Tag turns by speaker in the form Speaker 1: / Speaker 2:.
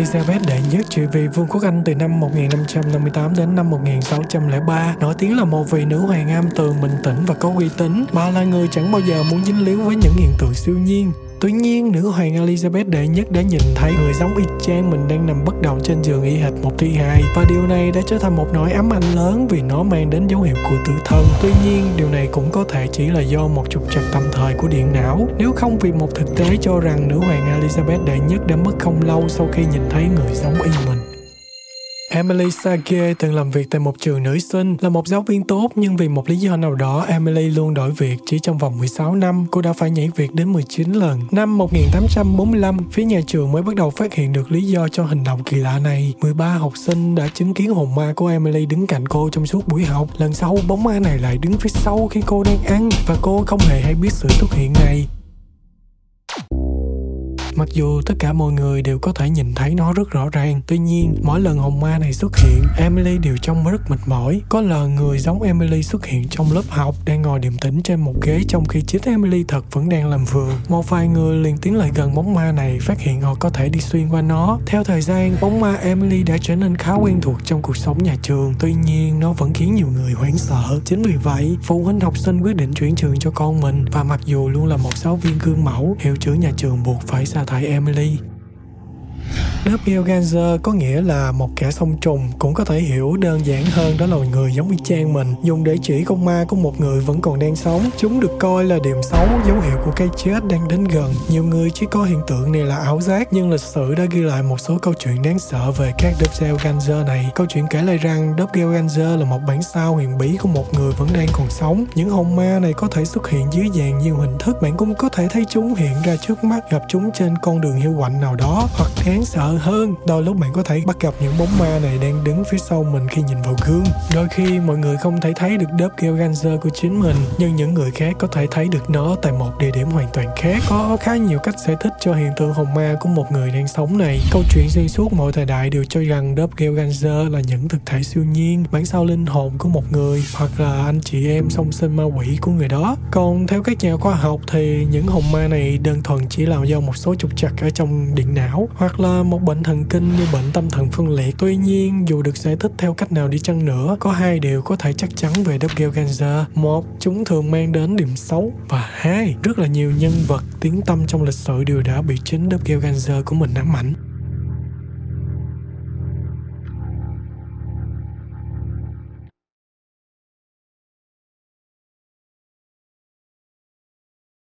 Speaker 1: Elizabeth đệ nhất trị vì Vương quốc Anh từ năm 1558 đến năm 1603, nổi tiếng là một vị nữ hoàng am tường bình tĩnh và có uy tín. Bà là người chẳng bao giờ muốn dính líu với những hiện tượng siêu nhiên. Tuy nhiên, nữ hoàng Elizabeth đệ nhất đã nhìn thấy người giống y chang mình đang nằm bất động trên giường y hệt một thi hài và điều này đã trở thành một nỗi ám ảnh lớn vì nó mang đến dấu hiệu của tử thần. Tuy nhiên, điều này cũng có thể chỉ là do một trục trặc tạm thời của điện não. Nếu không vì một thực tế cho rằng nữ hoàng Elizabeth đệ nhất đã mất không lâu sau khi nhìn thấy người giống y. Emily Sage từng làm việc tại một trường nữ sinh, là một giáo viên tốt nhưng vì một lý do nào đó Emily luôn đổi việc chỉ trong vòng 16 năm, cô đã phải nhảy việc đến 19 lần. Năm 1845, phía nhà trường mới bắt đầu phát hiện được lý do cho hành động kỳ lạ này. 13 học sinh đã chứng kiến hồn ma của Emily đứng cạnh cô trong suốt buổi học. Lần sau, bóng ma này lại đứng phía sau khi cô đang ăn và cô không hề hay biết sự xuất hiện này. Mặc dù tất cả mọi người đều có thể nhìn thấy nó rất rõ ràng, tuy nhiên mỗi lần hồn ma này xuất hiện, Emily đều trông rất mệt mỏi. Có lần người giống Emily xuất hiện trong lớp học đang ngồi điềm tĩnh trên một ghế trong khi chính Emily thật vẫn đang làm vườn. Một vài người liền tiến lại gần bóng ma này, phát hiện họ có thể đi xuyên qua nó. Theo thời gian, bóng ma Emily đã trở nên khá quen thuộc trong cuộc sống nhà trường, tuy nhiên nó vẫn khiến nhiều người hoảng sợ. Chính vì vậy, phụ huynh học sinh quyết định chuyển trường cho con mình và mặc dù luôn là một giáo viên gương mẫu, hiệu trưởng nhà trường buộc phải sa thải Emily. Doppelganger có nghĩa là một kẻ song trùng cũng có thể hiểu đơn giản hơn đó là người giống y chang mình. Dùng để chỉ con ma của một người vẫn còn đang sống, chúng được coi là điểm xấu, dấu hiệu của cái chết đang đến gần. Nhiều người chỉ có hiện tượng này là ảo giác, nhưng lịch sử đã ghi lại một số câu chuyện đáng sợ về các Doppelganger này. Câu chuyện kể lại rằng Doppelganger là một bản sao huyền bí của một người vẫn đang còn sống. Những hồn ma này có thể xuất hiện dưới dạng nhiều hình thức, bạn cũng có thể thấy chúng hiện ra trước mắt, gặp chúng trên con đường hiệu quạnh nào đó, hoặc đáng sợ hơn. Đôi lúc bạn có thể bắt gặp những bóng ma này đang đứng phía sau mình khi nhìn vào gương. Đôi khi, mọi người không thể thấy được đớp kêu ganzer của chính mình, nhưng những người khác có thể thấy được nó tại một địa điểm hoàn toàn khác. Có khá nhiều cách giải thích cho hiện tượng hồn ma của một người đang sống này. Câu chuyện xuyên suốt mọi thời đại đều cho rằng đớp kêu ganzer là những thực thể siêu nhiên, bản sao linh hồn của một người, hoặc là anh chị em song sinh ma quỷ của người đó. Còn theo các nhà khoa học thì những hồn ma này đơn thuần chỉ là do một số trục trặc ở trong điện não, hoặc là một một bệnh thần kinh như bệnh tâm thần phân liệt. Tuy nhiên, dù được giải thích theo cách nào đi chăng nữa, có hai điều có thể chắc chắn về Doppelganger. Một, chúng thường mang đến điểm xấu. Và hai, rất là nhiều nhân vật tiếng tâm trong lịch sử đều đã bị chính Doppelganger của mình ám ảnh.